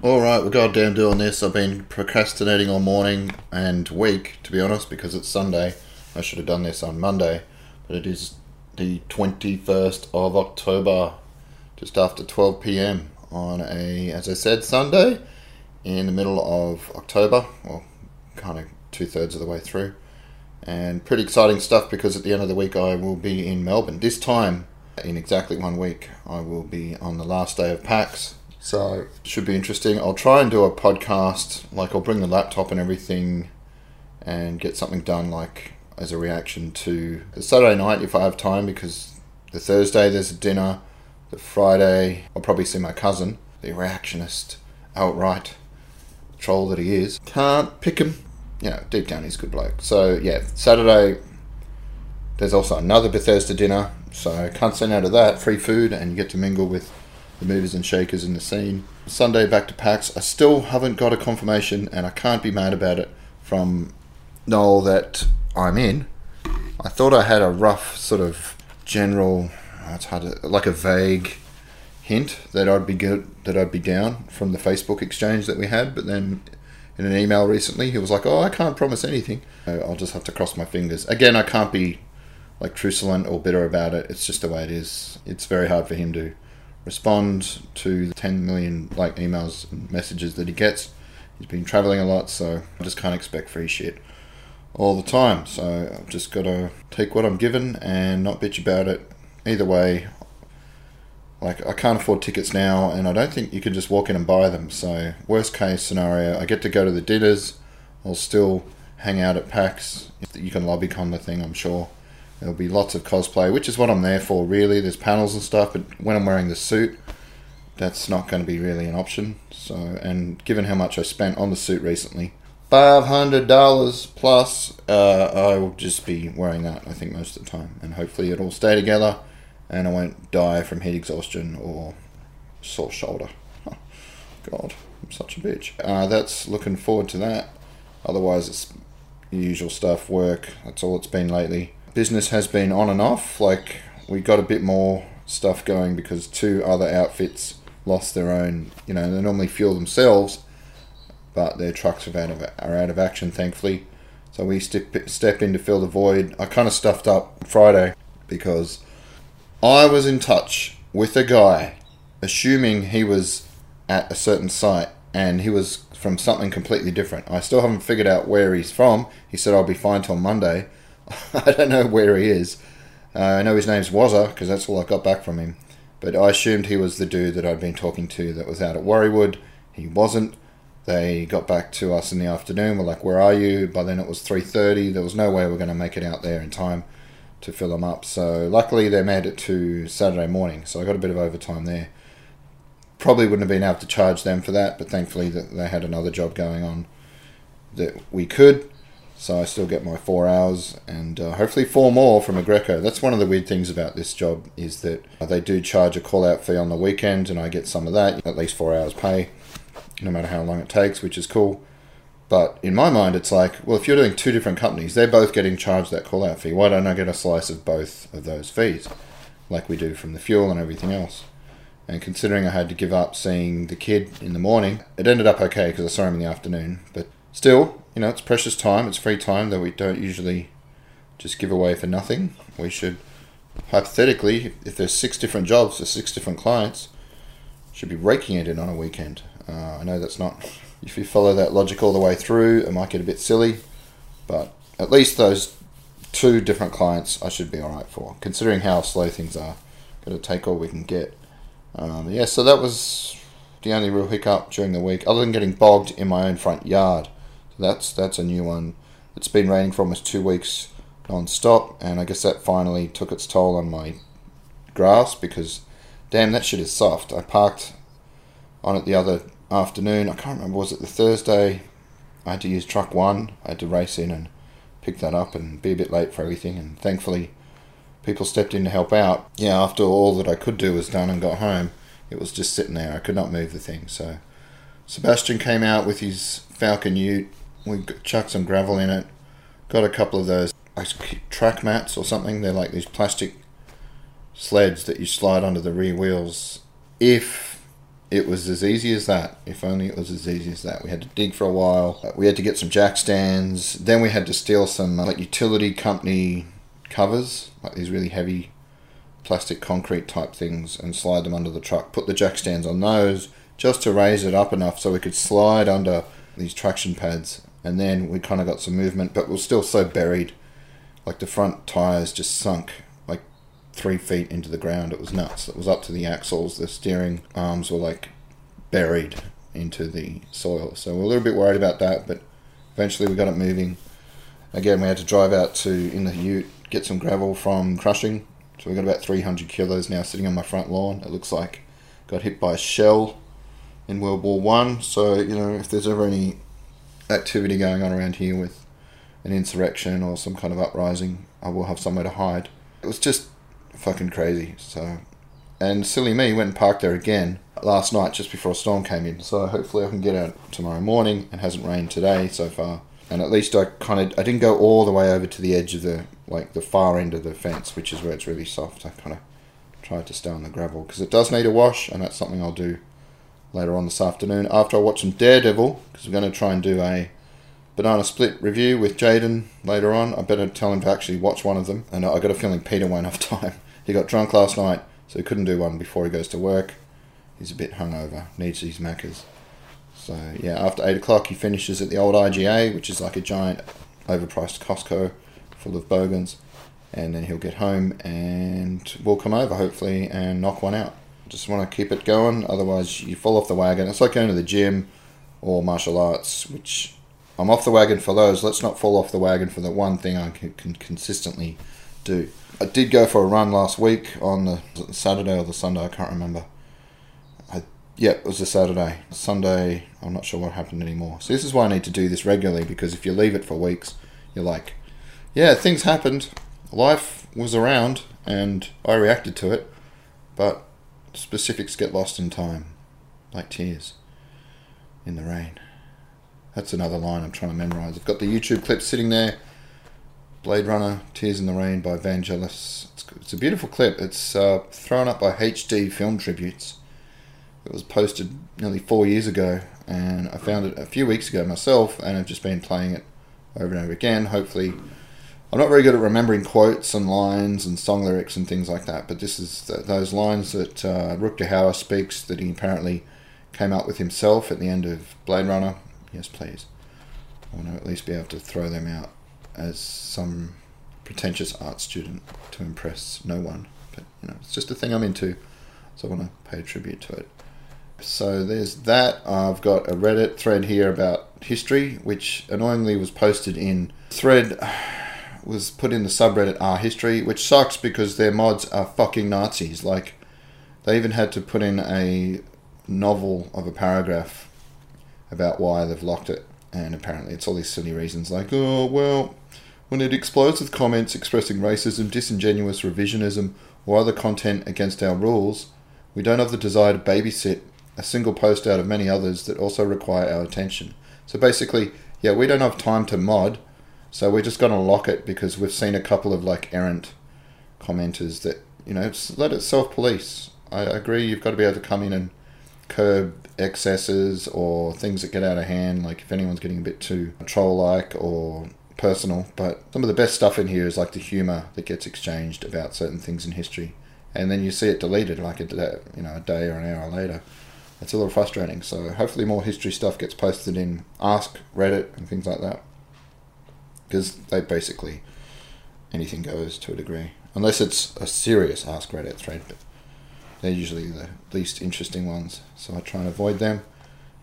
All right, we're goddamn doing this. I've been procrastinating all morning and week, to be honest, because it's Sunday. I should have done this on Monday, but it is the 21st of October, just after 12 p.m. on a, as I said, Sunday in the middle of October, well, kind of two thirds of the way through. And pretty exciting stuff because at the end of the week I will be in Melbourne. This time, in exactly one week, I will be on the last day of PAX. So, should be interesting. I'll try and do a podcast, like, I'll bring the laptop and everything and get something done, like, as a reaction to the Saturday night if I have time, because the Thursday there's a dinner, the Friday I'll probably see my cousin, the reactionist, outright troll that he is. Can't pick him. You know, deep down he's a good bloke. So, yeah, Saturday there's also another Bethesda dinner, so can't send out of that. Free food, and you get to mingle with the movers and shakers in the scene. Sunday back to PAX. I still haven't got a confirmation, and I can't be mad about it from Noel that I'm in. I thought I had a rough sort of general, oh, it's hard to, like a vague hint that I'd be good, that I'd be down from the Facebook exchange that we had, but then in an email recently, he was like, "Oh, I can't promise anything. I'll just have to cross my fingers." Again, I can't be like truculent or bitter about it. It's just the way it is. It's very hard for him to respond to the 10 million like emails and messages that he gets. He's been traveling a lot, so I just can't expect free shit all the time. So I've just got to take what I'm given and not bitch about it. Either way, like I can't afford tickets now, and I don't think you can just walk in and buy them. So worst case scenario, I get to go to the dinners. I'll still hang out at PAX. You can lobby con the thing, I'm sure. There'll be lots of cosplay, which is what I'm there for, really. There's panels and stuff, but when I'm wearing the suit, that's not going to be really an option. So, and given how much I spent on the suit recently, five hundred dollars plus, uh, I will just be wearing that. I think most of the time, and hopefully it'll stay together, and I won't die from heat exhaustion or sore shoulder. God, I'm such a bitch. Uh, that's looking forward to that. Otherwise, it's usual stuff. Work. That's all it's been lately business has been on and off. Like we got a bit more stuff going because two other outfits lost their own. You know, they normally fuel themselves, but their trucks are out of are out of action, thankfully. So we step step in to fill the void. I kind of stuffed up Friday because I was in touch with a guy, assuming he was at a certain site, and he was from something completely different. I still haven't figured out where he's from. He said I'll be fine till Monday. I don't know where he is. Uh, I know his name's Wazza because that's all I got back from him. But I assumed he was the dude that I'd been talking to that was out at Warriewood. He wasn't. They got back to us in the afternoon. We're like, "Where are you?" By then it was three thirty. There was no way we are going to make it out there in time to fill them up. So luckily they made it to Saturday morning. So I got a bit of overtime there. Probably wouldn't have been able to charge them for that, but thankfully that they had another job going on that we could. So I still get my four hours and uh, hopefully four more from a Greco. That's one of the weird things about this job is that they do charge a call out fee on the weekend and I get some of that, at least four hours pay, no matter how long it takes, which is cool. But in my mind, it's like, well, if you're doing two different companies, they're both getting charged that call out fee. Why don't I get a slice of both of those fees, like we do from the fuel and everything else? And considering I had to give up seeing the kid in the morning, it ended up okay because I saw him in the afternoon. But still, you know, it's precious time, it's free time that we don't usually just give away for nothing. We should, hypothetically, if there's six different jobs for six different clients, should be raking it in on a weekend. Uh, I know that's not, if you follow that logic all the way through, it might get a bit silly, but at least those two different clients I should be alright for, considering how slow things are. Got to take all we can get. Um, yeah, so that was the only real hiccup during the week, other than getting bogged in my own front yard. That's that's a new one. It's been raining for almost two weeks non-stop, and I guess that finally took its toll on my grass because, damn, that shit is soft. I parked on it the other afternoon. I can't remember was it the Thursday. I had to use truck one. I had to race in and pick that up and be a bit late for everything. And thankfully, people stepped in to help out. Yeah, after all that I could do was done and got home, it was just sitting there. I could not move the thing. So Sebastian came out with his Falcon Ute we chucked some gravel in it. Got a couple of those track mats or something. They're like these plastic sleds that you slide under the rear wheels if it was as easy as that. If only it was as easy as that. We had to dig for a while. Uh, We had to get some jack stands. Then we had to steal some uh, like utility company covers, like these really heavy plastic concrete type things, and slide them under the truck. Put the jack stands on those just to raise it up enough so we could slide under these traction pads. And then we kind of got some movement, but we're still so buried. Like the front tires just sunk like three feet into the ground. It was nuts. It was up to the axles. The steering arms were like buried into the soil. So we're a little bit worried about that, but eventually we got it moving. Again, we had to drive out to in the Ute, get some gravel from crushing. So we got about 300 kilos now sitting on my front lawn. It looks like got hit by a shell in World War One. So you know, if there's ever any activity going on around here with an insurrection or some kind of uprising, I will have somewhere to hide. It was just fucking crazy. So, and silly me went and parked there again last night just before a storm came in. So hopefully I can get out tomorrow morning. It hasn't rained today so far, and at least I kind of I didn't go all the way over to the edge of the like the far end of the fence, which is where it's really soft. I kind of tried to stay on the gravel because it does need a wash, and that's something I'll do later on this afternoon after I watch some Daredevil because we're going to try and do a banana split review with Jaden later on. I better tell him to actually watch one of them, and I got a feeling Peter won't have time. He got drunk last night, so he couldn't do one before he goes to work. He's a bit hungover, needs these Maccas. So yeah, after eight o'clock he finishes at the old IGA, which is like a giant, overpriced Costco, full of bogans, and then he'll get home and we'll come over hopefully and knock one out. Just want to keep it going, otherwise you fall off the wagon. It's like going to the gym or martial arts, which I'm off the wagon for those. Let's not fall off the wagon for the one thing I can, can consistently do. I did go for a run last week on the Saturday or the Sunday, I can't remember. I, yeah, it was a Saturday. Sunday, I'm not sure what happened anymore. So this is why I need to do this regularly because if you leave it for weeks, you're like, yeah, things happened. Life was around and I reacted to it, but specifics get lost in time, like tears in the rain. That's another line I'm trying to memorize. I've got the YouTube clip sitting there. Blade Runner, Tears in the Rain by Vangelis. It's, it's a beautiful clip. It's uh, thrown up by HD Film Tributes. It was posted nearly four years ago, and I found it a few weeks ago myself, and I've just been playing it over and over again. Hopefully, I'm not very good at remembering quotes and lines and song lyrics and things like that, but this is th- those lines that uh, Rutger Hauer speaks that he apparently came up with himself at the end of Blade Runner. Yes, please. I want to at least be able to throw them out as some pretentious art student to impress no one. But you know, it's just a thing I'm into, so I want to pay tribute to it. So there's that. I've got a Reddit thread here about history, which annoyingly was posted in thread was put in the subreddit R history, which sucks because their mods are fucking Nazis. Like they even had to put in a novel of a paragraph about why they've locked it, and apparently it's all these silly reasons like, oh well, when it explodes with comments expressing racism, disingenuous revisionism, or other content against our rules, we don't have the desire to babysit a single post out of many others that also require our attention. So basically, yeah, we don't have time to mod, so we're just going to lock it because we've seen a couple of like errant commenters that, you know, let it self police. I agree, you've got to be able to come in and curb excesses or things that get out of hand, like if anyone's getting a bit too troll like or personal. But some of the best stuff in here is like the humour that gets exchanged about certain things in history. And then you see it deleted like a you know a day or an hour later. It's a little frustrating. So hopefully more history stuff gets posted in Ask Reddit and things like that because they basically anything goes to a degree, unless it's a serious Ask Reddit thread. But they're usually the least interesting ones, so I try and avoid them.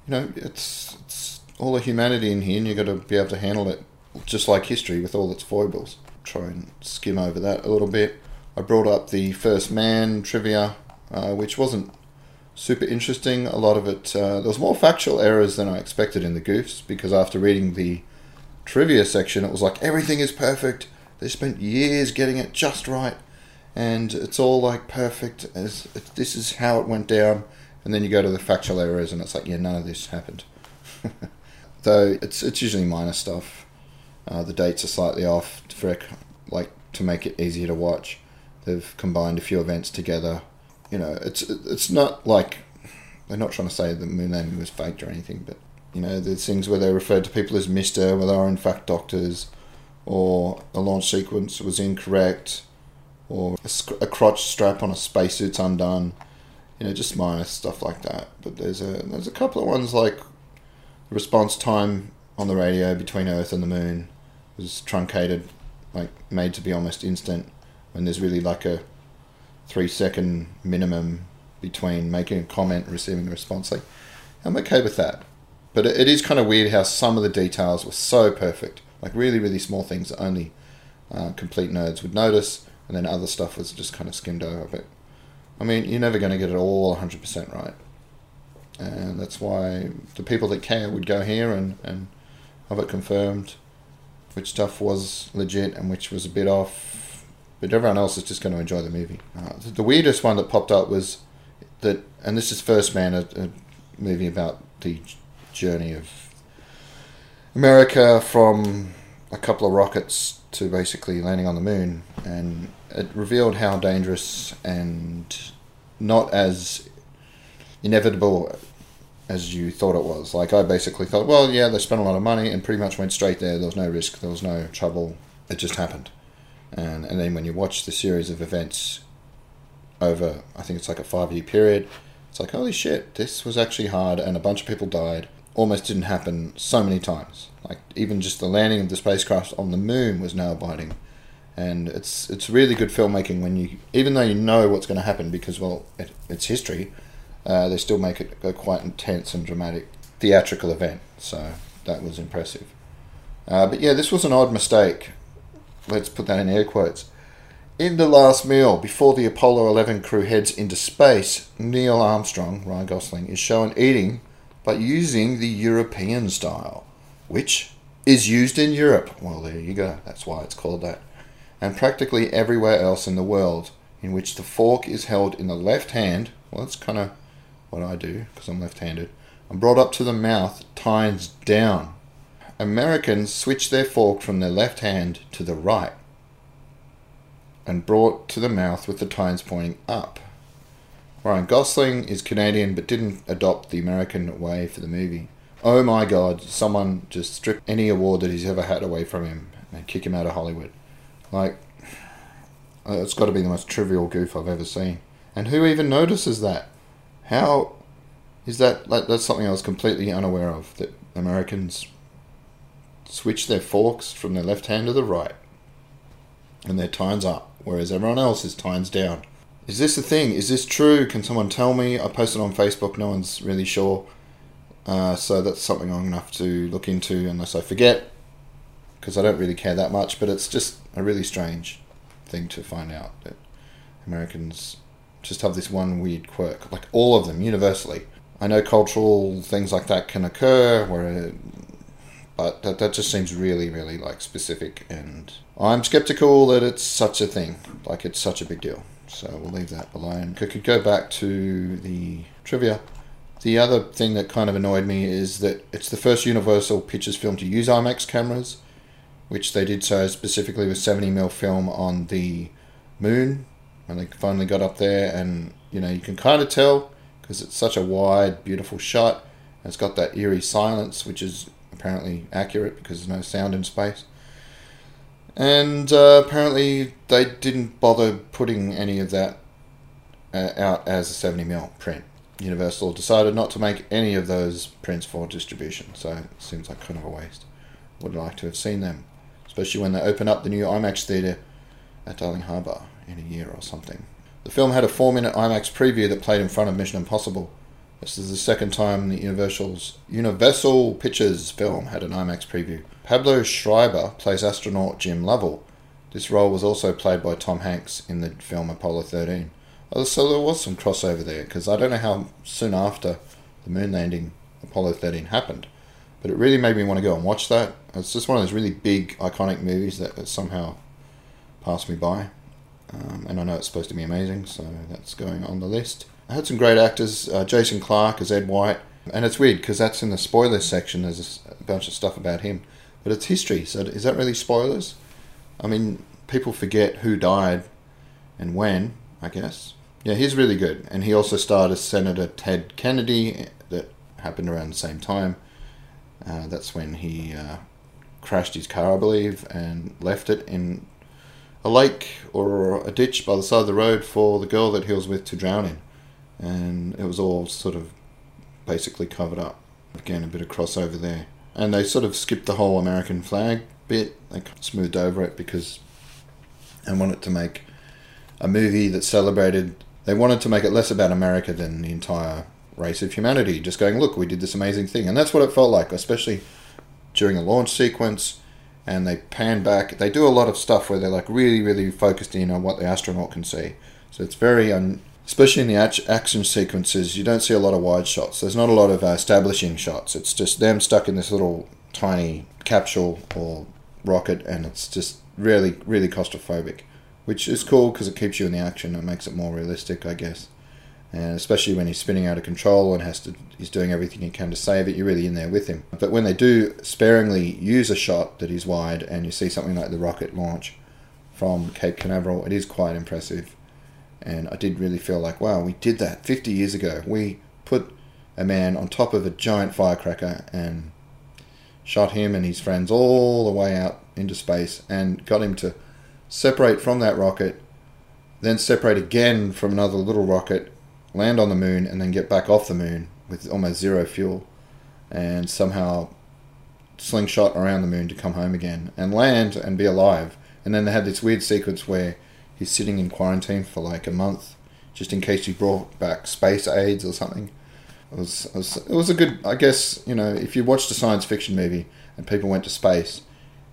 You know, it's it's all the humanity in here, and you've got to be able to handle it, just like history with all its foibles. Try and skim over that a little bit. I brought up the First Man trivia, uh, which wasn't super interesting. A lot of it, uh, there was more factual errors than I expected in the goofs because after reading the trivia section, it was like everything is perfect. They spent years getting it just right, and it's all like perfect. As this is how it went down, and then you go to the factual errors, and it's like, yeah, none of this happened. Though it's it's usually minor stuff. Uh, the dates are slightly off for like to make it easier to watch. They've combined a few events together. You know, it's it's not like they're not trying to say the moon landing was faked or anything, but you know, there's things where they referred to people as Mister, where they are in fact doctors, or a launch sequence was incorrect, or a, sc- a crotch strap on a spacesuit's undone. You know, just minor stuff like that. But there's a there's a couple of ones like the response time on the radio between Earth and the Moon was truncated, like made to be almost instant, when there's really like a three second minimum between making a comment and receiving a response. Like, I'm okay with that. But it is kind of weird how some of the details were so perfect. Like really, really small things that only uh, complete nerds would notice, and then other stuff was just kind of skimmed over. But I mean, you're never going to get it all 100% right. And that's why the people that care would go here and, and have it confirmed which stuff was legit and which was a bit off. But everyone else is just going to enjoy the movie. Uh, the weirdest one that popped up was that, and this is First Man, a, a movie about the journey of America from a couple of rockets to basically landing on the moon, and it revealed how dangerous and not as inevitable as you thought it was. Like I basically thought, well, yeah, they spent a lot of money and pretty much went straight there. There was no risk. There was no trouble. It just happened. And and then when you watch the series of events over, I think it's like a five year period, it's like holy shit, this was actually hard, and a bunch of people died. Almost didn't happen so many times. Like even just the landing of the spacecraft on the moon was nail biting. And it's it's really good filmmaking when you, even though you know what's going to happen because well, it, it's history uh, they still make it a quite intense and dramatic theatrical event. So that was impressive. Uh, but yeah, this was an odd mistake. Let's put that in air quotes. In the last meal, before the Apollo 11 crew heads into space, Neil Armstrong, Ryan Gosling, is shown eating but using the European style, which is used in Europe. Well, there you go. That's why it's called that. And practically everywhere else in the world, in which the fork is held in the left hand. Well, that's kind of what I do because I'm left handed, and brought up to the mouth, tines down. Americans switch their fork from their left hand to the right and brought to the mouth with the tines pointing up. Ryan Gosling is Canadian but didn't adopt the American way for the movie. Oh my god, someone just strip any award that he's ever had away from him and kick him out of Hollywood. Like, uh, it's got to be the most trivial goof I've ever seen. And who even notices that? How is that? Like, that's something I was completely unaware of. That Americans switch their forks from their left hand to the right, and their tines up, whereas everyone else is tines down. Is this a thing? Is this true? Can someone tell me? I posted on Facebook. No one's really sure. Uh, so that's something I'm gonna have to look into, unless I forget, because I don't really care that much. But it's just a really strange thing to find out that Americans just have this one weird quirk, like all of them universally. I know cultural things like that can occur, where, but that that just seems really, really like specific, and I'm skeptical that it's such a thing, like it's such a big deal. So we'll leave that alone. I could go back to the trivia. The other thing that kind of annoyed me is that it's the first Universal Pictures film to use IMAX cameras, which they did so specifically with 70mm film on the moon when they finally got up there, and you know you can kind of tell because it's such a wide, beautiful shot. And it's got that eerie silence, which is apparently accurate because there's no sound in space. And uh, apparently they didn't bother putting any of that uh, out as a 70mm print. Universal decided not to make any of those prints for distribution, so it seems like kind of a waste. Would like to have seen them, especially when they open up the new IMAX theatre at Darling Harbour in a year or something. The film had a four minute IMAX preview that played in front of Mission Impossible. This is the second time the Universal's Universal Pictures film had an IMAX preview. Pablo Schreiber plays astronaut Jim Lovell. This role was also played by Tom Hanks in the film Apollo 13. Oh, so there was some crossover there because I don't know how soon after the moon landing Apollo 13 happened, but it really made me want to go and watch that. It's just one of those really big, iconic movies that somehow passed me by. Um, and I know it's supposed to be amazing, so that's going on the list. I had some great actors. Uh, Jason Clarke as Ed White, and it's weird because that's in the spoilers section. There's a bunch of stuff about him, but it's history. So is that really spoilers? I mean, people forget who died and when. I guess Yeah, he's really good, and he also starred as Senator Ted Kennedy. That happened around the same time. Uh, that's when he uh, crashed his car, I believe, and left it in a lake or a ditch by the side of the road for the girl that he was with to drown in. And it was all sort of basically covered up. Again, a bit of crossover there. And they sort of skipped the whole American flag bit. They smoothed over it because they wanted to make a movie that celebrated. They wanted to make it less about America than the entire race of humanity. Just going, look, we did this amazing thing. And that's what it felt like, especially during the launch sequence and they pan back. They do a lot of stuff where they're like really, really focused in on what the astronaut can see. So it's very, un- especially in the action sequences, you don't see a lot of wide shots. There's not a lot of uh, establishing shots. It's just them stuck in this little tiny capsule or rocket, and it's just really, really claustrophobic, which is cool because it keeps you in the action and makes it more realistic, I guess and especially when he's spinning out of control and has to he's doing everything he can to save it you're really in there with him but when they do sparingly use a shot that is wide and you see something like the rocket launch from cape canaveral it is quite impressive and i did really feel like wow we did that 50 years ago we put a man on top of a giant firecracker and shot him and his friends all the way out into space and got him to separate from that rocket then separate again from another little rocket land on the moon, and then get back off the moon with almost zero fuel, and somehow slingshot around the moon to come home again and land and be alive. And then they had this weird sequence where he's sitting in quarantine for like a month, just in case he brought back space aids or something. It was, it was, it was a good, I guess, you know, if you watched a science fiction movie and people went to space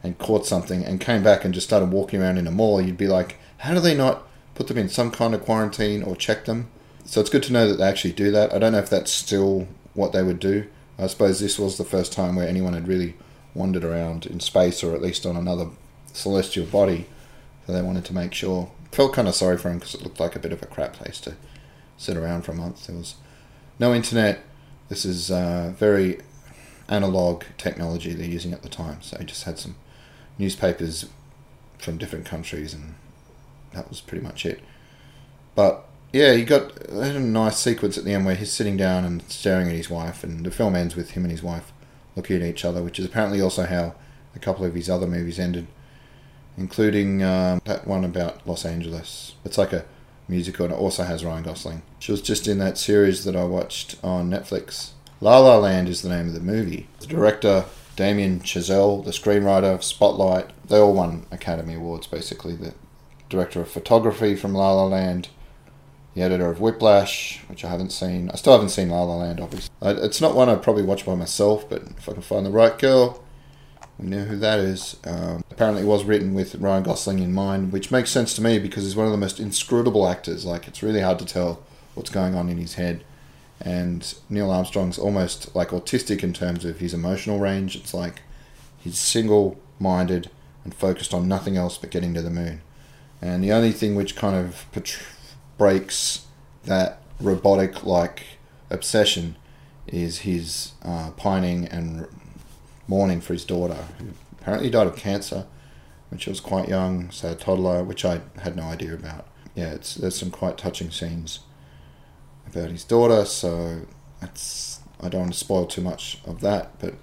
and caught something and came back and just started walking around in a mall, you'd be like, how do they not put them in some kind of quarantine or check them? So it's good to know that they actually do that. I don't know if that's still what they would do. I suppose this was the first time where anyone had really wandered around in space or at least on another celestial body. So they wanted to make sure. Felt kind of sorry for him because it looked like a bit of a crap place to sit around for a month. There was no internet. This is uh, very analog technology they're using at the time. So he just had some newspapers from different countries and that was pretty much it. But yeah, he got a nice sequence at the end where he's sitting down and staring at his wife, and the film ends with him and his wife looking at each other, which is apparently also how a couple of his other movies ended, including um, that one about Los Angeles. It's like a musical, and it also has Ryan Gosling. She was just in that series that I watched on Netflix. La La Land is the name of the movie. The director, Damien Chazelle, the screenwriter, of Spotlight, they all won Academy Awards basically. The director of photography from La La Land the editor of Whiplash, which I haven't seen. I still haven't seen La La Land, obviously. It's not one I'd probably watch by myself, but if I can find the right girl, we know who that is. Um, apparently, it was written with Ryan Gosling in mind, which makes sense to me because he's one of the most inscrutable actors. Like, it's really hard to tell what's going on in his head. And Neil Armstrong's almost like autistic in terms of his emotional range. It's like he's single minded and focused on nothing else but getting to the moon. And the only thing which kind of breaks that robotic like obsession is his uh, pining and mourning for his daughter, who apparently died of cancer when she was quite young, so a toddler, which I had no idea about. Yeah, it's there's some quite touching scenes about his daughter, so that's I don't want to spoil too much of that, but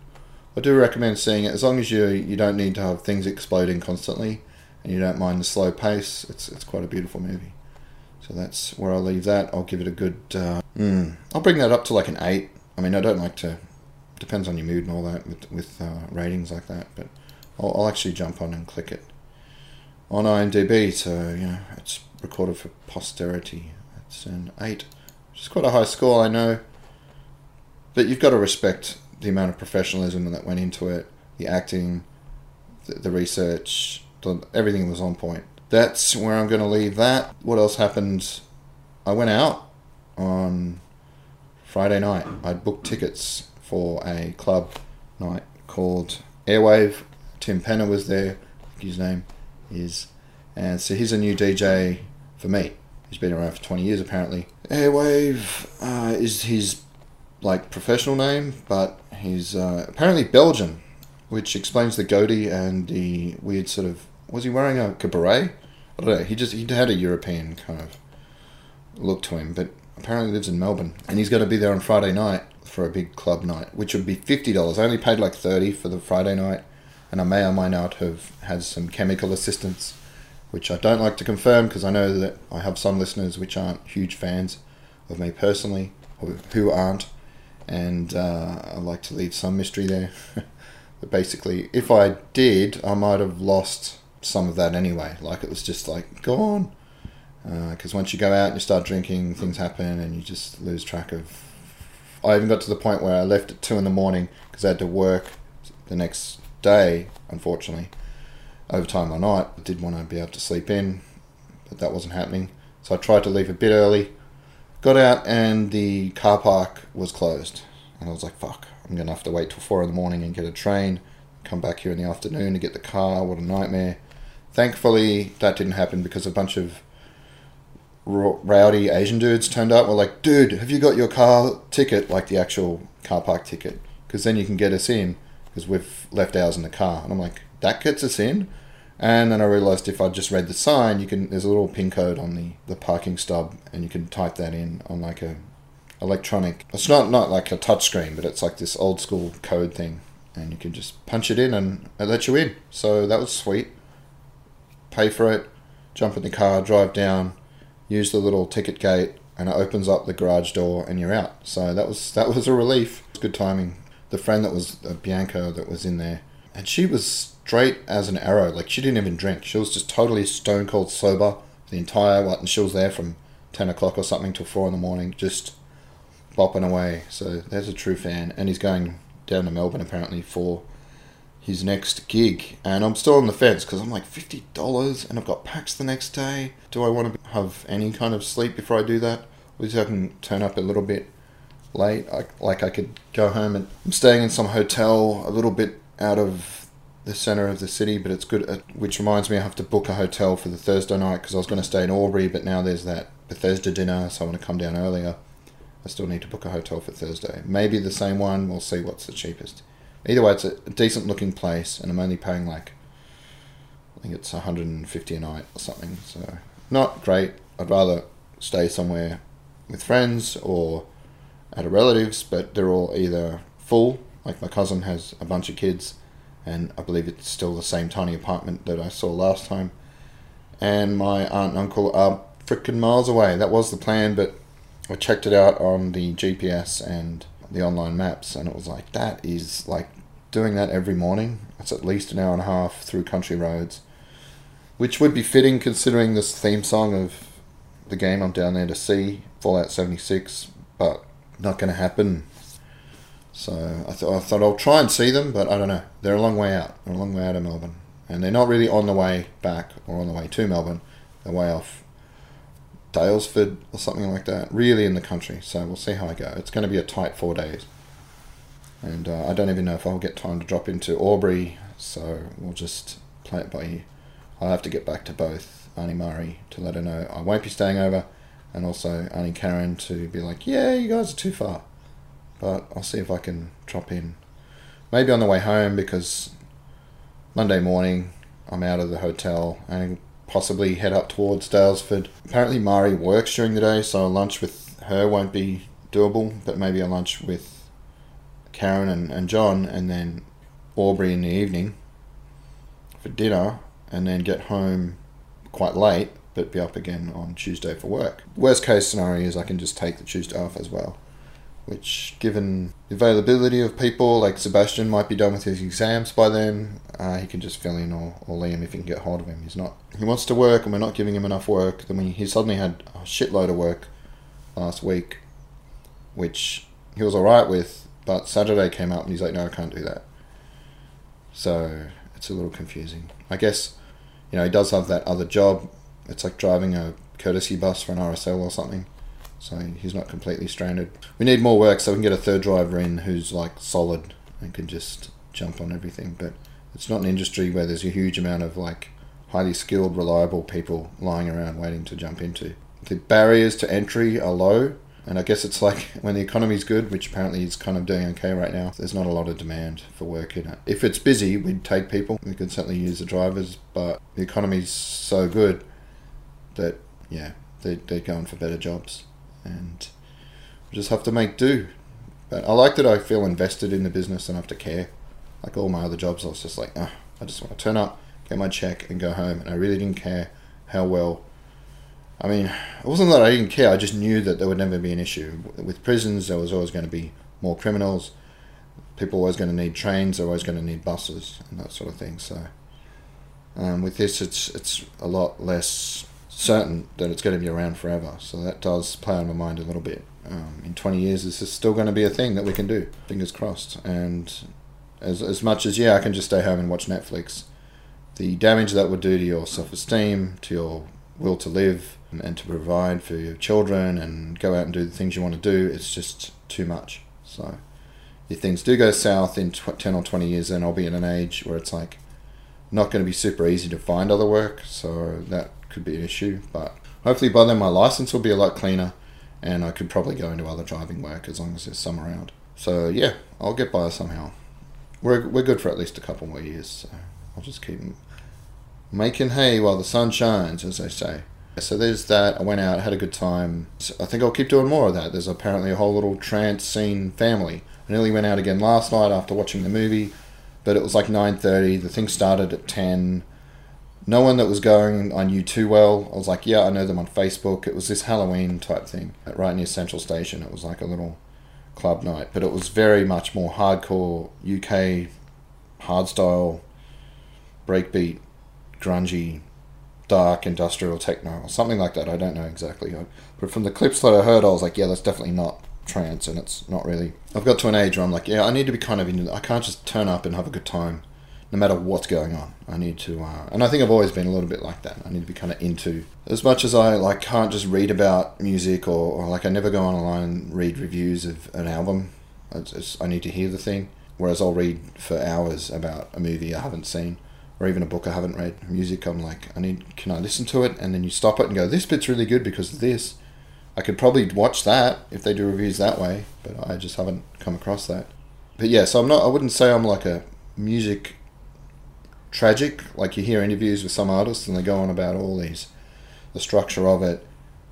I do recommend seeing it as long as you you don't need to have things exploding constantly and you don't mind the slow pace. It's it's quite a beautiful movie. So that's where I'll leave that. I'll give it a good. Uh, mm, I'll bring that up to like an eight. I mean, I don't like to. Depends on your mood and all that with with uh, ratings like that, but I'll, I'll actually jump on and click it on IMDb. So you know, it's recorded for posterity. It's an eight, which is quite a high score, I know. But you've got to respect the amount of professionalism that went into it, the acting, the, the research, the, everything was on point that's where I'm going to leave that. What else happened? I went out on Friday night. I booked tickets for a club night called Airwave. Tim Penner was there. His name is, and so he's a new DJ for me. He's been around for 20 years apparently. Airwave uh, is his like professional name, but he's uh, apparently Belgian, which explains the goatee and the weird sort of was he wearing a cabaret? I don't know. He just he had a European kind of look to him, but apparently lives in Melbourne, and he's going to be there on Friday night for a big club night, which would be fifty dollars. I only paid like thirty for the Friday night, and I may or may not have had some chemical assistance, which I don't like to confirm because I know that I have some listeners which aren't huge fans of me personally, or who aren't, and uh, I like to leave some mystery there. but basically, if I did, I might have lost some of that anyway. Like it was just like gone. Because uh, once you go out and you start drinking, things happen and you just lose track of. I even got to the point where I left at two in the morning because I had to work the next day, unfortunately, overtime all night. I did want to be able to sleep in, but that wasn't happening. So I tried to leave a bit early. Got out and the car park was closed. And I was like, fuck, I'm going to have to wait till four in the morning and get a train, come back here in the afternoon to get the car. What a nightmare. Thankfully, that didn't happen because a bunch of rowdy Asian dudes turned up. We're like, dude, have you got your car ticket, like the actual car park ticket? Because then you can get us in because we've left ours in the car. And I'm like, that gets us in. And then I realized if I just read the sign, you can. There's a little pin code on the the parking stub, and you can type that in on like a electronic. It's not not like a touch screen, but it's like this old school code thing, and you can just punch it in, and it lets you in. So that was sweet. Pay for it, jump in the car, drive down, use the little ticket gate, and it opens up the garage door, and you're out. So that was that was a relief. Was good timing. The friend that was uh, Bianca that was in there, and she was straight as an arrow. Like she didn't even drink. She was just totally stone cold sober the entire what, and she was there from ten o'clock or something till four in the morning, just bopping away. So there's a true fan, and he's going down to Melbourne apparently for his next gig, and I'm still on the fence because I'm like fifty dollars, and I've got packs the next day. Do I want to have any kind of sleep before I do that? Or I can turn up a little bit late. I, like I could go home and I'm staying in some hotel a little bit out of the center of the city, but it's good. At, which reminds me, I have to book a hotel for the Thursday night because I was going to stay in Albury, but now there's that Bethesda dinner, so I want to come down earlier. I still need to book a hotel for Thursday. Maybe the same one. We'll see what's the cheapest. Either way, it's a decent looking place, and I'm only paying like I think it's 150 a night or something. So not great. I'd rather stay somewhere with friends or at a relative's, but they're all either full. Like my cousin has a bunch of kids, and I believe it's still the same tiny apartment that I saw last time. And my aunt and uncle are freaking miles away. That was the plan, but I checked it out on the GPS and the online maps, and it was like that is like doing that every morning. It's at least an hour and a half through country roads, which would be fitting considering this theme song of the game I'm down there to see Fallout 76, but not going to happen. So I, th- I thought I'll try and see them, but I don't know. They're a long way out. They're a long way out of Melbourne, and they're not really on the way back or on the way to Melbourne. They're way off Daylesford or something like that, really in the country. So we'll see how I go. It's going to be a tight four days. And uh, I don't even know if I'll get time to drop into Albury, so we'll just play it by ear. I'll have to get back to both Auntie Murray to let her know I won't be staying over, and also Auntie Karen to be like, yeah, you guys are too far. But I'll see if I can drop in. Maybe on the way home because Monday morning I'm out of the hotel and possibly head up towards Daylesford. Apparently, Mari works during the day, so a lunch with her won't be doable, but maybe a lunch with Karen and, and John, and then Albury in the evening for dinner, and then get home quite late, but be up again on Tuesday for work. Worst case scenario is I can just take the Tuesday off as well which, given the availability of people, like Sebastian might be done with his exams by then, uh, he can just fill in, or, or Liam if he can get hold of him. He's not. He wants to work, and we're not giving him enough work. Then we, he suddenly had a shitload of work last week, which he was alright with, but Saturday came up and he's like, no, I can't do that. So it's a little confusing. I guess, you know, he does have that other job. It's like driving a courtesy bus for an RSL or something so he's not completely stranded. We need more work so we can get a third driver in who's like solid and can just jump on everything. But it's not an industry where there's a huge amount of like highly skilled, reliable people lying around waiting to jump into. The barriers to entry are low, and I guess it's like when the economy's good, which apparently is kind of doing okay right now, there's not a lot of demand for work in it. If it's busy, we'd take people. We could certainly use the drivers, but the economy's so good that, yeah, they, they're going for better jobs. And just have to make do. But I like that I feel invested in the business have to care. Like all my other jobs, I was just like, oh, I just want to turn up, get my check, and go home. And I really didn't care how well. I mean, it wasn't that I didn't care. I just knew that there would never be an issue with prisons. There was always going to be more criminals. People always going to need trains. They're always going to need buses and that sort of thing. So, um, with this, it's it's a lot less certain that it's going to be around forever. So that does play on my mind a little bit. Um, in 20 years, this is still going to be a thing that we can do. Fingers crossed. And as, as much as, yeah, I can just stay home and watch Netflix, the damage that would do to your self esteem, to your will to live, and to provide for your children and go out and do the things you want to do, it's just too much. So if things do go south in 10 or 20 years, then I'll be in an age where it's like not going to be super easy to find other work. So that could be an issue. But hopefully by then my license will be a lot cleaner and I could probably go into other driving work as long as there's some around. So yeah, I'll get by somehow. We're, we're good for at least a couple more years. So I'll just keep making hay while the sun shines, as they say. So there's that. I went out, had a good time. So I think I'll keep doing more of that. There's apparently a whole little trance scene family. I nearly went out again last night after watching the movie, but it was like 9.30. The thing started at 10 no one that was going I knew too well. I was like, yeah, I know them on Facebook. It was this Halloween type thing right near Central Station. It was like a little club night, but it was very much more hardcore UK hardstyle, breakbeat, grungy, dark industrial techno or something like that. I don't know exactly, but from the clips that I heard, I was like, yeah, that's definitely not trance, and it's not really. I've got to an age where I'm like, yeah, I need to be kind of into. I can't just turn up and have a good time no matter what's going on. I need to, uh, and I think I've always been a little bit like that. I need to be kind of into as much as I like can't just read about music or, or like I never go online and read reviews of an album. I need to hear the thing. Whereas I'll read for hours about a movie I haven't seen or even a book I haven't read. Music, I'm like, I need, can I listen to it? And then you stop it and go, this bit's really good because of this. I could probably watch that if they do reviews that way, but I just haven't come across that. But yeah, so I'm not. I wouldn't say I'm like a music tragic. Like you hear interviews with some artists and they go on about all these, the structure of it,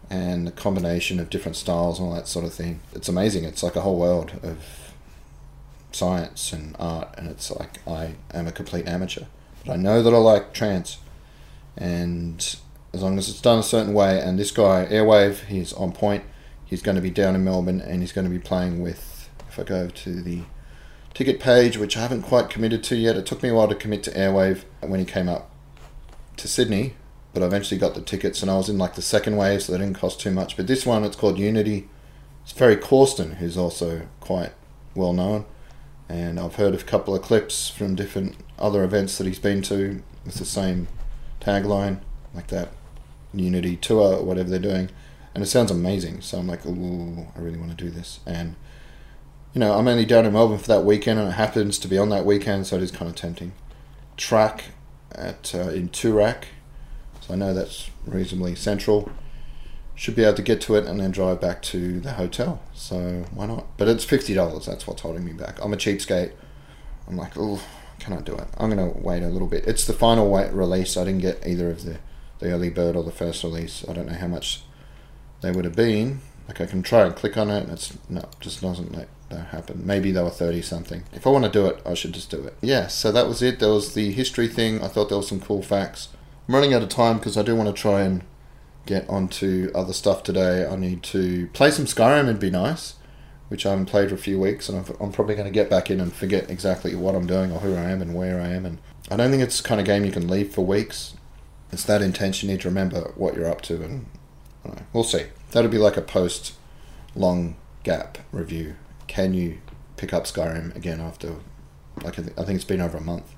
and the combination of different styles and all that sort of thing. It's amazing. It's like a whole world of science and art, and it's like I am a complete amateur, but I know that I like trance, and as long as it's done a certain way, and this guy Airwave, he's on point. He's going to be down in Melbourne, and he's going to be playing with. If I go to the ticket page, which I haven't quite committed to yet. It took me a while to commit to Airwave when he came up to Sydney, but I eventually got the tickets and I was in like the second wave, so they didn't cost too much. But this one, it's called Unity. It's Ferry Corsten, who's also quite well known, and I've heard of a couple of clips from different other events that he's been to with the same tagline, like that Unity tour or whatever they're doing, and it sounds amazing. So I'm like, ooh, I really want to do this, and you know, I'm only down in Melbourne for that weekend, and it happens to be on that weekend, so it is kind of tempting. Track at uh, in Toorak, so I know that's reasonably central. Should be able to get to it and then drive back to the hotel. So why not? But it's fifty dollars. That's what's holding me back. I'm a cheapskate. I'm like, oh, can I do it? I'm gonna wait a little bit. It's the final wait release. I didn't get either of the the early bird or the first release. I don't know how much they would have been. Like I can try and click on it, and it's no, just doesn't like that happened. Maybe they were 30 something. If I want to do it, I should just do it. Yeah, so that was it. There was the history thing. I thought there was some cool facts. I'm running out of time because I do want to try and get onto other stuff today. I need to play some Skyrim, it'd be nice, which I haven't played for a few weeks, and I'm probably going to get back in and forget exactly what I'm doing or who I am and where I am. And I don't think it's the kind of game you can leave for weeks. It's that intense. You need to remember what you're up to, and know, we'll see. That'll be like a post long gap review can you pick up Skyrim again after like I, th- I think it's been over a month?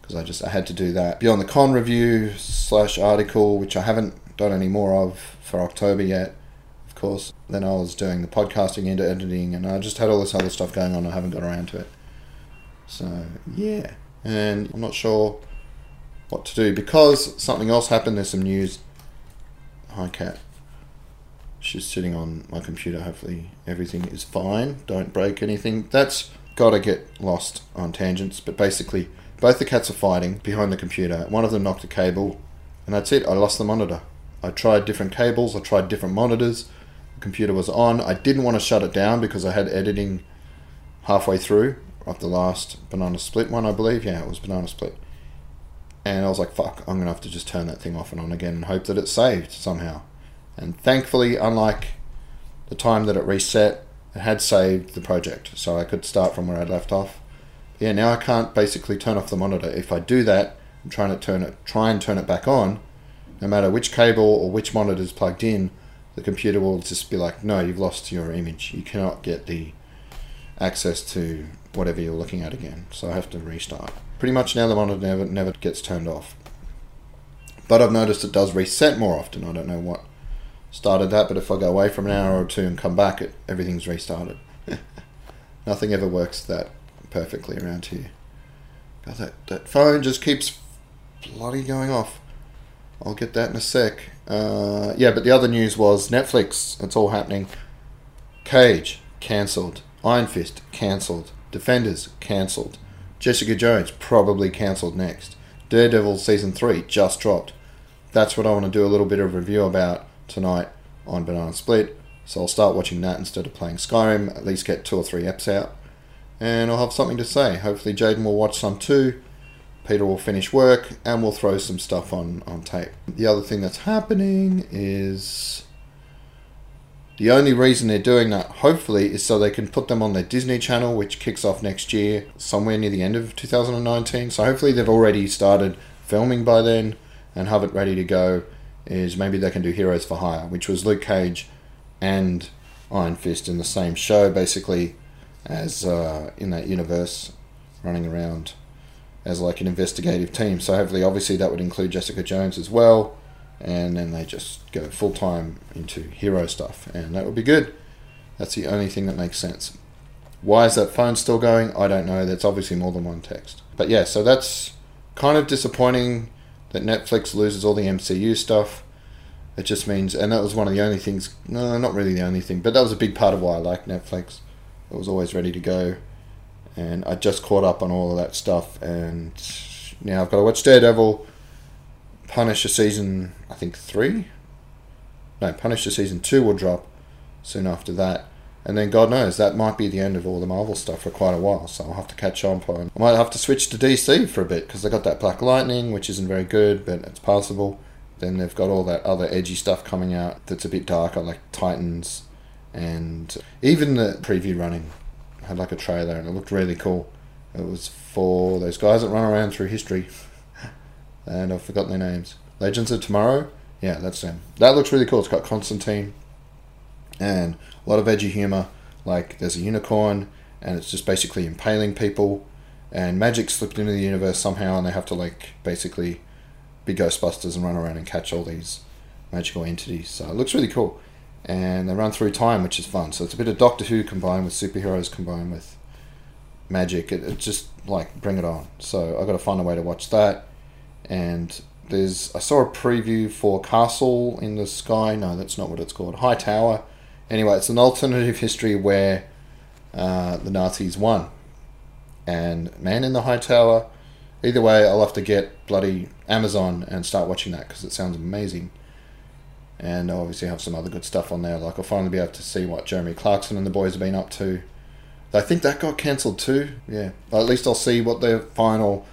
Because I just I had to do that. Beyond the con review slash article which I haven't done any more of for October yet of course. Then I was doing the podcasting into editing and I just had all this other stuff going on I haven't got around to it. So yeah. And I'm not sure what to do because something else happened. There's some news. Hi cat she's sitting on my computer. Hopefully, everything is fine. Don't break anything. That's got to get lost on tangents, but basically, both the cats are fighting behind the computer. One of them knocked a cable, and that's it. I lost the monitor. I tried different cables, I tried different monitors. The computer was on. I didn't want to shut it down because I had editing halfway through of the last Banana Split one, I believe. Yeah, it was Banana Split. And I was like, fuck, I'm going to have to just turn that thing off and on again and hope that it's saved somehow. And thankfully, unlike the time that it reset, it had saved the project. So I could start from where I left off. Yeah, now I can't basically turn off the monitor. If I do that, I'm trying to turn it, try and turn it back on, no matter which cable or which monitor is plugged in, the computer will just be like, no, you've lost your image. You cannot get the access to whatever you're looking at again. So I have to restart. Pretty much now the monitor never never gets turned off. But I've noticed it does reset more often. I don't know what started that, but if I go away from an hour or two and come back, it everything's restarted. Nothing ever works that perfectly around here. God, that, that phone just keeps bloody going off. I'll get that in a sec. Uh, yeah, but the other news was Netflix. It's all happening. Cage cancelled. Iron Fist cancelled. Defenders cancelled. Jessica Jones probably cancelled next. Daredevil season three just dropped. That's what I want to do a little bit of review about tonight on Banana Split. So I'll start watching that instead of playing Skyrim. At least get two or three eps out, and I'll have something to say. Hopefully, Jaden will watch some too. Peter will finish work, and we'll throw some stuff on on tape. The other thing that's happening is the only reason they're doing that, hopefully, is so they can put them on their Disney Channel, which kicks off next year, somewhere near the end of 2019. So hopefully, they've already started filming by then and have it ready to go. Is maybe they can do Heroes for Hire, which was Luke Cage and Iron Fist in the same show, basically, as uh, in that universe, running around as like an investigative team. So hopefully, obviously, that would include Jessica Jones as well and then they just go full time into hero stuff, and that would be good. That's the only thing that makes sense. Why is that phone still going? I don't know. That's obviously more than one text. But yeah, so that's kind of disappointing that Netflix loses all the MCU stuff. It just means, and that was one of the only things, no, not really the only thing, but that was a big part of why I like Netflix. It was always ready to go. And I just caught up on all of that stuff, and now I've got to watch Daredevil Punisher season, I think three. No, Punisher season two will drop soon after that, and then God knows that might be the end of all the Marvel stuff for quite a while. So I'll have to catch on. I might have to switch to DC for a bit because they got that Black Lightning, which isn't very good, but it's passable. Then they've got all that other edgy stuff coming out that's a bit darker, like Titans, and even the preview running had like a trailer and it looked really cool. It was for those guys that run around through history and I've forgotten their names. Legends of Tomorrow. Yeah, that's them. That looks really cool. It's got Constantine and a lot of edgy humor. Like there's a unicorn, and it's just basically impaling people. And magic slipped into the universe somehow, and they have to like basically be Ghostbusters and run around and catch all these magical entities. So it looks really cool. And they run through time, which is fun. So it's a bit of Doctor Who combined with superheroes combined with magic. It, it just like bring it on. So I got to find a way to watch that and there's I saw a preview for Castle in the Sky. No, that's not what it's called. High Tower. Anyway, it's an alternative history where uh, the Nazis won. And Man in the High Tower. Either way, I'll have to get bloody Amazon and start watching that because it sounds amazing. And I obviously have some other good stuff on there. Like I'll finally be able to see what Jeremy Clarkson and the boys have been up to. I think that got cancelled too. Yeah, but at least I'll see what their final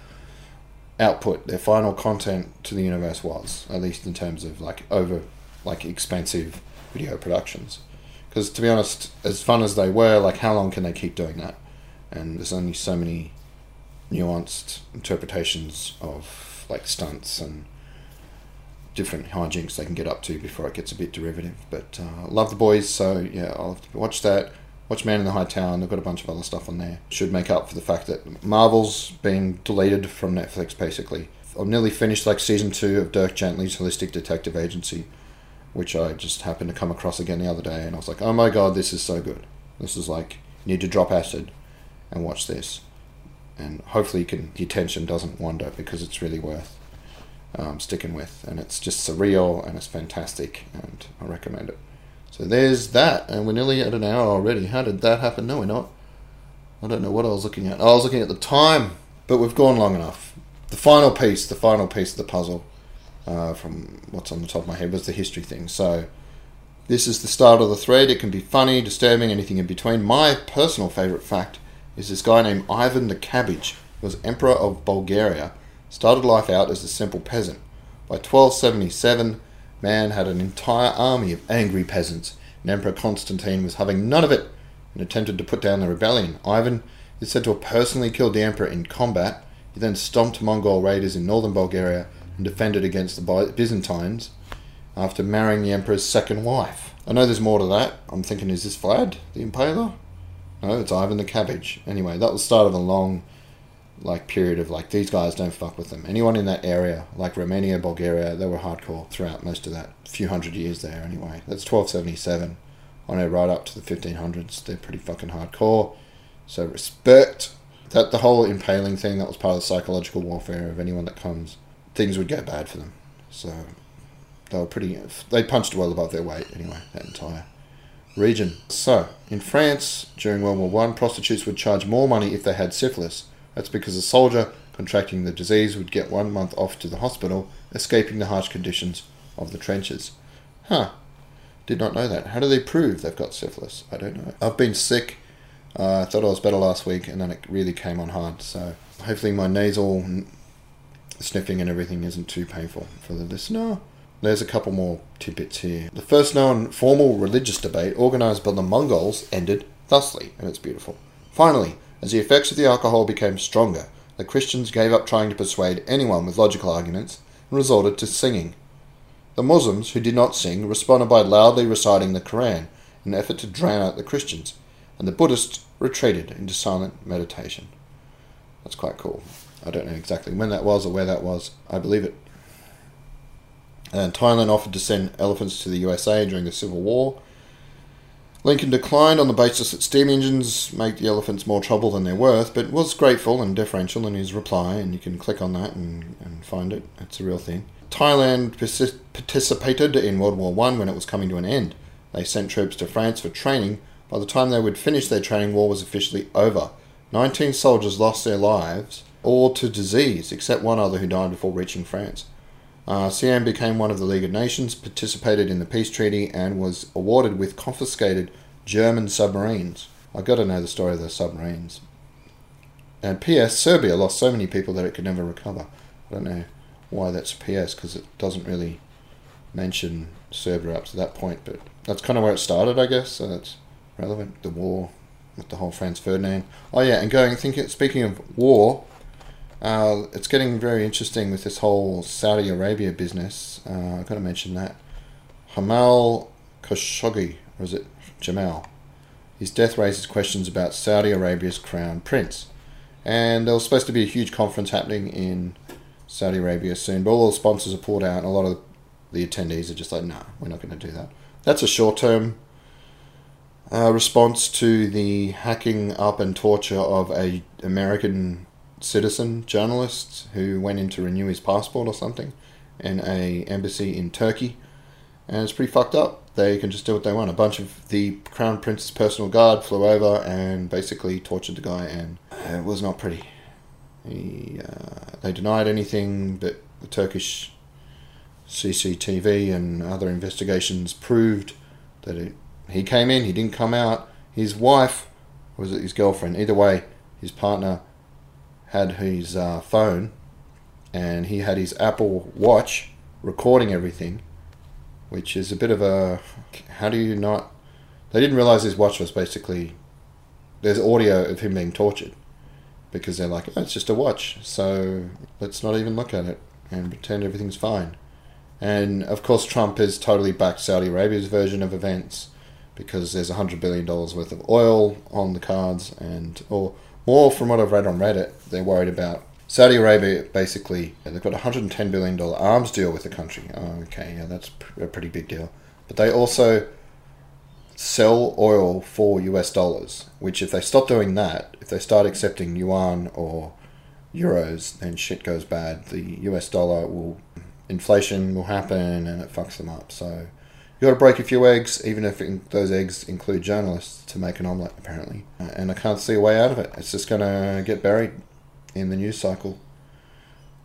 output, their final content to the universe was, at least in terms of like over, like expensive video productions. Because to be honest, as fun as they were, like how long can they keep doing that? And there's only so many nuanced interpretations of like stunts and different hijinks they can get up to before it gets a bit derivative. But uh, love the boys, so yeah, I'll have to watch that. Watch Man in the High Tower, and they've got a bunch of other stuff on there. Should make up for the fact that Marvel's been deleted from Netflix, basically. I've nearly finished like season two of Dirk Gently's Holistic Detective Agency, which I just happened to come across again the other day, and I was like, oh my god, this is so good. This is like, you need to drop acid and watch this. And hopefully you can, your attention doesn't wander because it's really worth um, sticking with. And it's just surreal and it's fantastic, and I recommend it. So there's that, and we're nearly at an hour already. How did that happen? No, we're not. I don't know what I was looking at. I was looking at the time, but we've gone long enough. The final piece, the final piece of the puzzle uh, from what's on the top of my head was the history thing. So this is the start of the thread. It can be funny, disturbing, anything in between. My personal favourite fact is this guy named Ivan the Cabbage was emperor of Bulgaria. Started life out as a simple peasant. By 1277, man had an entire army of angry peasants, and Emperor Constantine was having none of it and attempted to put down the rebellion. Ivan is said to have personally killed the emperor in combat. He then stomped Mongol raiders in northern Bulgaria and defended against the Byzantines after marrying the emperor's second wife. I know there's more to that. I'm thinking, is this Vlad, the Impaler? No, it's Ivan the Cabbage. Anyway, that was the start of a long like period of like these guys don't fuck with them. Anyone in that area, like Romania, Bulgaria, they were hardcore throughout most of that few hundred years there. Anyway, that's twelve seventy seven. I know right up to the fifteen hundreds, they're pretty fucking hardcore. So respect that the whole impaling thing that was part of the psychological warfare of anyone that comes, things would go bad for them. So they were pretty. They punched well above their weight anyway. That entire region. So in France during World War One, prostitutes would charge more money if they had syphilis that's because a soldier contracting the disease would get one month off to the hospital, escaping the harsh conditions of the trenches. Huh. Did not know that. How do they prove they've got syphilis? I don't know. I've been sick. Uh, I thought I was better last week, and then it really came on hard. So hopefully my nasal sniffing and everything isn't too painful for the listener. There's a couple more tidbits here. The first known formal religious debate organised by the Mongols ended thusly, and it's beautiful. Finally, as the effects of the alcohol became stronger, the Christians gave up trying to persuade anyone with logical arguments and resorted to singing. The Muslims, who did not sing, responded by loudly reciting the Koran in an effort to drown out the Christians, and the Buddhists retreated into silent meditation. That's quite cool. I don't know exactly when that was or where that was. I believe it. And Thailand offered to send elephants to the USA during the Civil War, Lincoln declined on the basis that steam engines make the elephants more trouble than they're worth, but was grateful and deferential in his reply, and you can click on that and, and find it. It's a real thing. Thailand participated in World War One when it was coming to an end. They sent troops to France for training. By the time they would finish their training, war was officially over. Nineteen soldiers lost their lives, all to disease, except one other who died before reaching France. Uh, Siam became one of the League of Nations, participated in the peace treaty, and was awarded with confiscated German submarines. I got to know the story of those submarines. And P.S. Serbia lost so many people that it could never recover. I don't know why that's P.S. because it doesn't really mention Serbia up to that point, but that's kind of where it started, I guess. So that's relevant. The war with the whole Franz Ferdinand. Oh yeah, and going thinking. Speaking of war, uh, it's getting very interesting with this whole Saudi Arabia business. Uh, I've got to mention that. Hamal Khashoggi, or is it Jamal? His death raises questions about Saudi Arabia's crown prince. And there was supposed to be a huge conference happening in Saudi Arabia soon, but all the sponsors are pulled out, and a lot of the attendees are just like, nah, we're not going to do that. That's a short term uh, response to the hacking up and torture of a American citizen journalist who went in to renew his passport or something in a embassy in Turkey, and it's pretty fucked up. They can just do what they want. A bunch of the crown prince's personal guard flew over and basically tortured the guy, and it was not pretty. He, uh, they denied anything, but the Turkish CCTV and other investigations proved that it, he came in, he didn't come out. His wife, was it his girlfriend? Either way, his partner had his uh, phone and he had his Apple Watch recording everything, which is a bit of a. How do you not. They didn't realize his watch was basically. There's audio of him being tortured because they're like, oh, it's just a watch, so let's not even look at it and pretend everything's fine. And of course, Trump has totally backed Saudi Arabia's version of events because there's a hundred billion dollars worth of oil on the cards, and or more from what I've read on Reddit, they're worried about Saudi Arabia. Basically, they've got a hundred and ten billion dollar arms deal with the country. Oh, okay, yeah, that's a pretty big deal. But they also sell oil for US dollars, which if they stop doing that, if they start accepting yuan or euros, then shit goes bad. The US dollar will inflation will happen and it fucks them up. So you got to break a few eggs, even if it, those eggs include journalists, to make an omelette, apparently. Uh, and I can't see a way out of it. It's just going to get buried in the news cycle.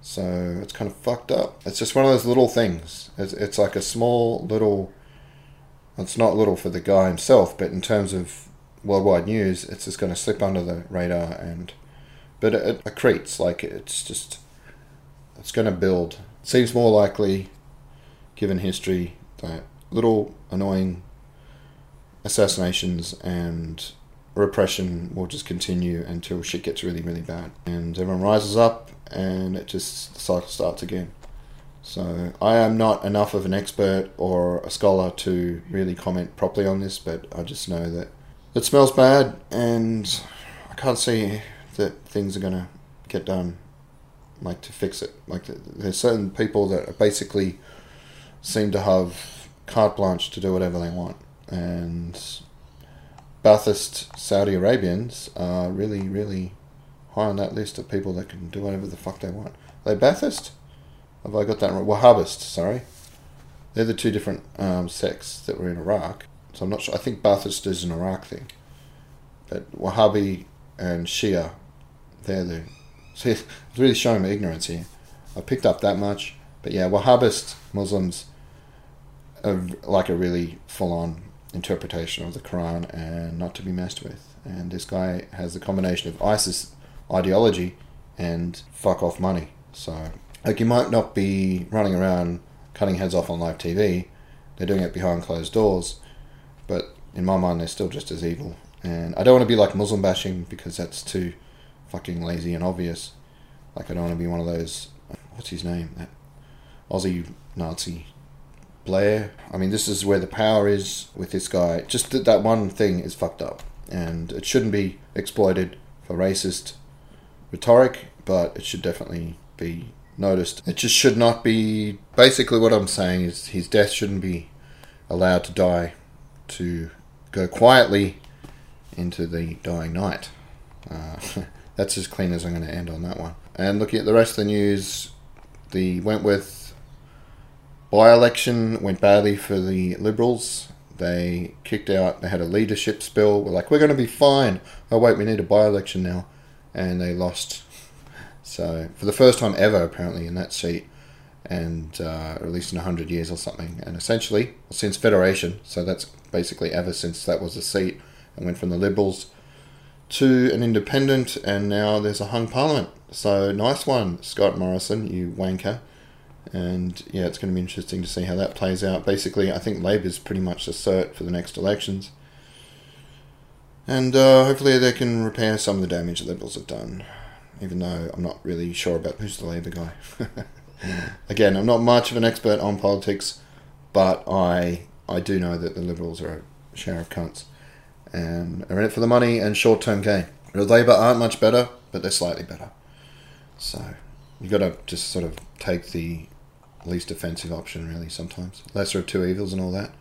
So it's kind of fucked up. It's just one of those little things. It's, it's like a small little. It's not little for the guy himself, but in terms of worldwide news, it's just going to slip under the radar and. But it, it accretes, like it's just. It's going to build. seems more likely, given history, that little annoying assassinations and repression will just continue until shit gets really, really bad. And everyone rises up and it just, the cycle starts again. So I am not enough of an expert or a scholar to really comment properly on this, but I just know that it smells bad and I can't see that things are going to get done like to fix it. Like there's certain people that basically seem to have carte blanche to do whatever they want. And Ba'athist Saudi Arabians are really, really high on that list of people that can do whatever the fuck they want. Are they Ba'athist? Have I got that right? Wahhabist, sorry. They're the two different um, sects that were in Iraq. So I'm not sure. I think Ba'athist is an Iraq thing. But Wahhabi and Shia, they're the. See, it's really showing my ignorance here. I picked up that much. But yeah, Wahhabist Muslims are like a really full on interpretation of the Quran and not to be messed with. And this guy has a combination of ISIS ideology and fuck off money. So, like, you might not be running around cutting heads off on live TV, they're doing it behind closed doors, but in my mind, they're still just as evil. And I don't want to be like Muslim bashing because that's too fucking lazy and obvious. Like, I don't want to be one of those. What's his name? That Aussie Nazi Blair. I mean, this is where the power is with this guy. Just that, that one thing is fucked up, and it shouldn't be exploited for racist rhetoric, but it should definitely be noticed. It just should not be. Basically, what I'm saying is his death shouldn't be allowed to die, to go quietly into the dying night. Uh, that's as clean as I'm going to end on that one. And looking at the rest of the news, the Wentworth by election went badly for the Liberals. They kicked out, they had a leadership spill. We're like, we're going to be fine. Oh, wait, we need a by election now. And they lost. So, for the first time ever, apparently, in that seat, and uh, at least in 100 years or something. And essentially, since Federation, so that's basically ever since that was a seat, and went from the Liberals to an independent, and now there's a hung parliament. So, nice one, Scott Morrison, you wanker and yeah, it's going to be interesting to see how that plays out. Basically, I think Labor's pretty much a cert for the next elections, and uh, hopefully they can repair some of the damage the Liberals have done. Even though I'm not really sure about who's the Labor guy. Again, I'm not much of an expert on politics, but I I do know that the Liberals are a share of cunts and are in it for the money and short term gain. The Labor aren't much better, but they're slightly better. So you've got to just sort of take the least offensive option, really, sometimes. Lesser of two evils and all that.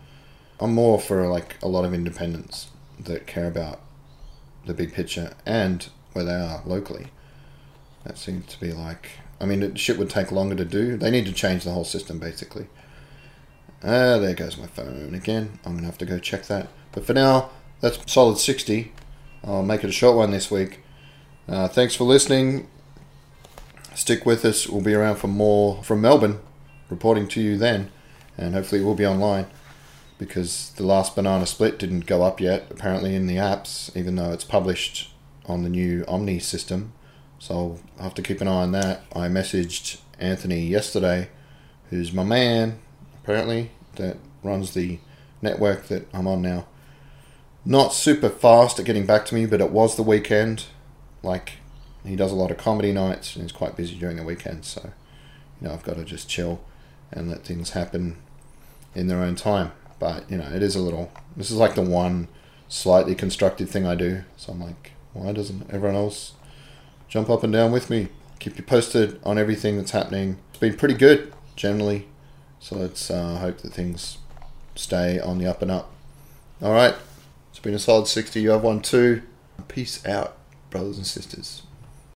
I'm more for like a lot of independents that care about the big picture and where they are locally. That seems to be like. I mean, it, shit would take longer to do. They need to change the whole system, basically. Ah, there goes my phone again. I'm going to have to go check that. But for now, that's solid 60. I'll make it a short one this week. Uh, thanks for listening. Stick with us. We'll be around for more from Melbourne reporting to you then, and hopefully it will be online because the last banana split didn't go up yet, apparently in the apps, even though it's published on the new Omni system. So I'll have to keep an eye on that. I messaged Anthony yesterday, who's my man, apparently, that runs the network that I'm on now. Not super fast at getting back to me, but it was the weekend. Like, he does a lot of comedy nights and he's quite busy during the weekend, so, you know, I've got to just chill and let things happen in their own time. But you know, it is a little. This is like the one slightly constructive thing I do. So I'm like, why doesn't everyone else jump up and down with me? Keep you posted on everything that's happening. It's been pretty good generally. So let's uh, hope that things stay on the up and up. All right, it's been a solid 60. You have one too. Peace out, brothers and sisters.